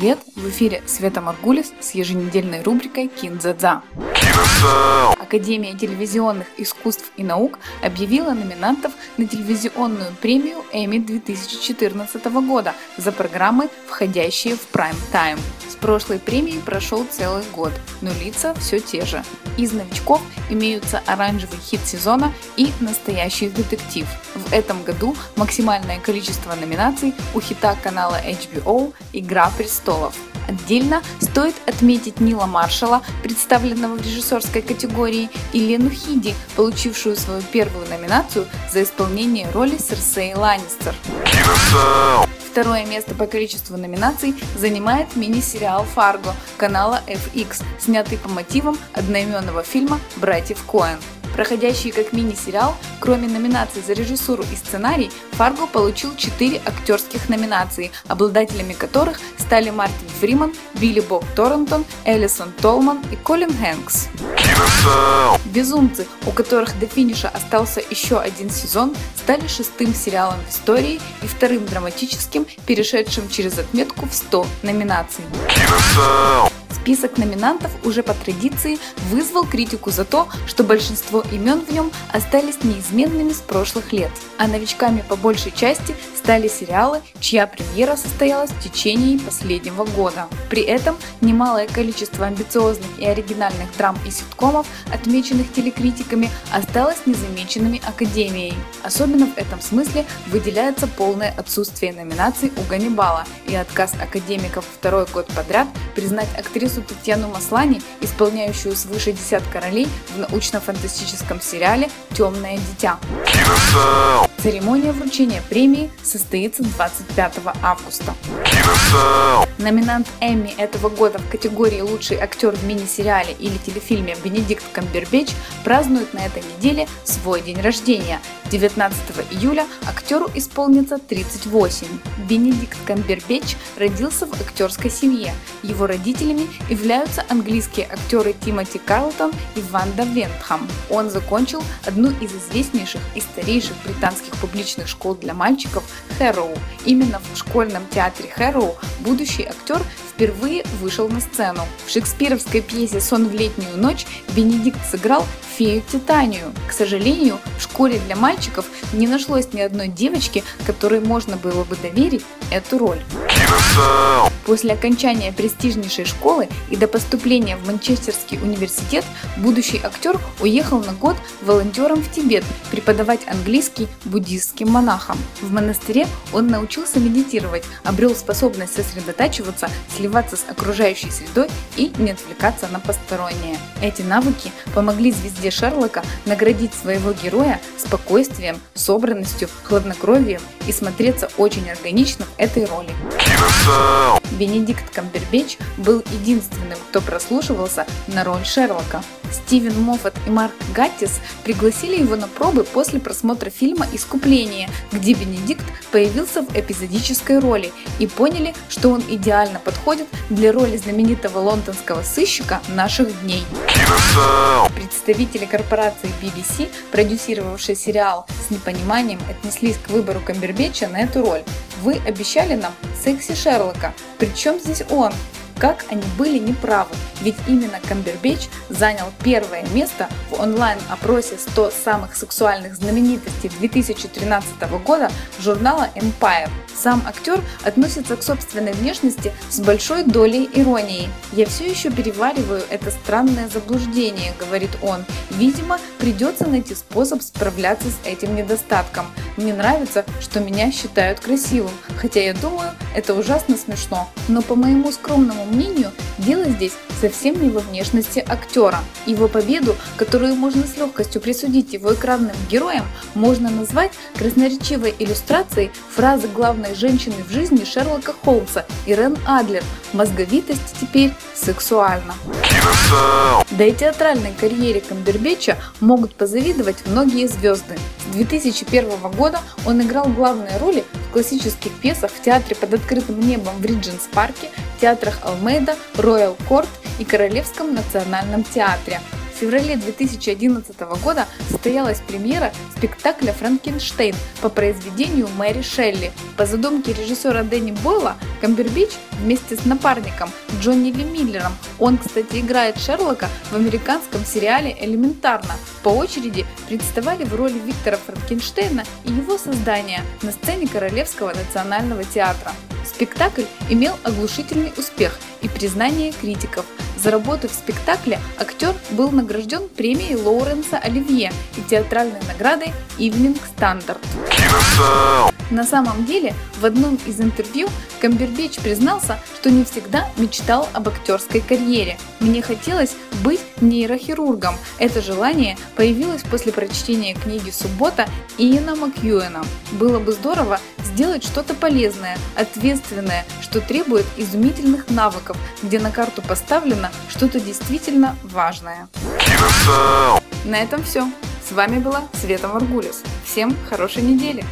привет! В эфире Света Маргулис с еженедельной рубрикой Кинзадза. Академия телевизионных искусств и наук объявила номинантов на телевизионную премию Эмми 2014 года за программы, входящие в прайм-тайм. Прошлой премией прошел целый год, но лица все те же. Из новичков имеются оранжевый хит сезона и настоящий детектив. В этом году максимальное количество номинаций у хита канала HBO «Игра престолов». Отдельно стоит отметить Нила Маршала, представленного в режиссерской категории, и Лену Хиди, получившую свою первую номинацию за исполнение роли Серсеи Ланнистер. Второе место по количеству номинаций занимает мини-сериал «Фарго» канала FX, снятый по мотивам одноименного фильма «Братьев Коэн». Проходящий как мини-сериал, кроме номинаций за режиссуру и сценарий, Фарго получил 4 актерских номинации, обладателями которых стали Мартин Фриман, Билли Боб Торрентон, Элисон Толман и Колин Хэнкс. «Безумцы», у которых до финиша остался еще один сезон, стали шестым сериалом в истории и вторым драматическим, перешедшим через отметку в 100 номинаций. Список номинантов уже по традиции вызвал критику за то, что большинство имен в нем остались неизменными с прошлых лет, а новичками по большей части стали сериалы, чья премьера состоялась в течение последнего года. При этом немалое количество амбициозных и оригинальных драм и ситкомов, отмеченных телекритиками, осталось незамеченными Академией. Особенно в этом смысле выделяется полное отсутствие номинаций у Ганнибала и отказ академиков второй год подряд признать актрису Татьяну Маслани, исполняющую свыше десятка ролей в научно-фантастическом сериале «Темное дитя». Церемония вручения премии состоится 25 августа. Номинант Эмми этого года в категории «Лучший актер в мини-сериале или телефильме» Бенедикт Камбербеч празднует на этой неделе свой день рождения. 19 июля актеру исполнится 38. Бенедикт Камбербеч родился в актерской семье. Его родителями являются английские актеры Тимоти Карлтон и Ванда Вентхам. Он закончил одну из известнейших и старейших британских публичных школ для мальчиков Хэроу. Именно в школьном театре Хэроу будущий актер впервые вышел на сцену. В шекспировской пьесе «Сон в летнюю ночь» Бенедикт сыграл фею Титанию. К сожалению, в школе для мальчиков не нашлось ни одной девочки, которой можно было бы доверить эту роль. После окончания престижнейшей школы и до поступления в Манчестерский университет будущий актер уехал на год волонтером в Тибет преподавать английский буддистским монахам. В монастыре он научился медитировать, обрел способность сосредотачиваться, сливаться с окружающей средой и не отвлекаться на постороннее. Эти навыки помогли звезде Шерлока наградить своего героя спокойствием, собранностью, хладнокровием и смотреться очень органично в этой роли. Бенедикт Камбербеч был единственным, кто прослушивался на роль Шерлока. Стивен Моффат и Марк Гаттис пригласили его на пробы после просмотра фильма «Искупление», где Бенедикт появился в эпизодической роли и поняли, что он идеально подходит для роли знаменитого лондонского сыщика наших дней. Представители корпорации BBC, продюсировавшие сериал с непониманием, отнеслись к выбору Камбербеча на эту роль. Вы обещали нам секси Шерлока, причем здесь он? Как они были неправы, ведь именно Камбербэтч занял первое место в онлайн-опросе 100 самых сексуальных знаменитостей 2013 года журнала Empire. Сам актер относится к собственной внешности с большой долей иронии. «Я все еще перевариваю это странное заблуждение», — говорит он. «Видимо, придется найти способ справляться с этим недостатком. Мне нравится, что меня считают красивым, хотя я думаю, это ужасно смешно. Но по моему скромному мнению, дело здесь совсем не во внешности актера. Его победу, которую можно с легкостью присудить его экранным героям, можно назвать красноречивой иллюстрацией фразы главной женщины в жизни Шерлока Холмса Ирен Адлер «Мозговитость теперь сексуальна». Да и театральной карьере Камбербеча могут позавидовать многие звезды. С 2001 года он играл главные роли классических пьесах в театре под открытым небом в Ридженс парке, театрах Алмейда, Роял Корт и Королевском национальном театре. Феврале 2011 года состоялась премьера спектакля «Франкенштейн» по произведению Мэри Шелли. По задумке режиссера Дэнни Бойла, Камбербич вместе с напарником Джонни Ли Миллером, он, кстати, играет Шерлока в американском сериале «Элементарно», по очереди представали в роли Виктора Франкенштейна и его создания на сцене Королевского национального театра. Спектакль имел оглушительный успех и признание критиков. За работу в спектакле актер был награжден премией Лоуренса Оливье и театральной наградой Evening Standard. На самом деле, в одном из интервью Камбербич признался, что не всегда мечтал об актерской карьере. «Мне хотелось быть нейрохирургом. Это желание появилось после прочтения книги «Суббота» Иена Макьюэна. Было бы здорово сделать что-то полезное, ответственное, что требует изумительных навыков, где на карту поставлено что-то действительно важное. На этом все. С вами была Света Маргулис. Всем хорошей недели!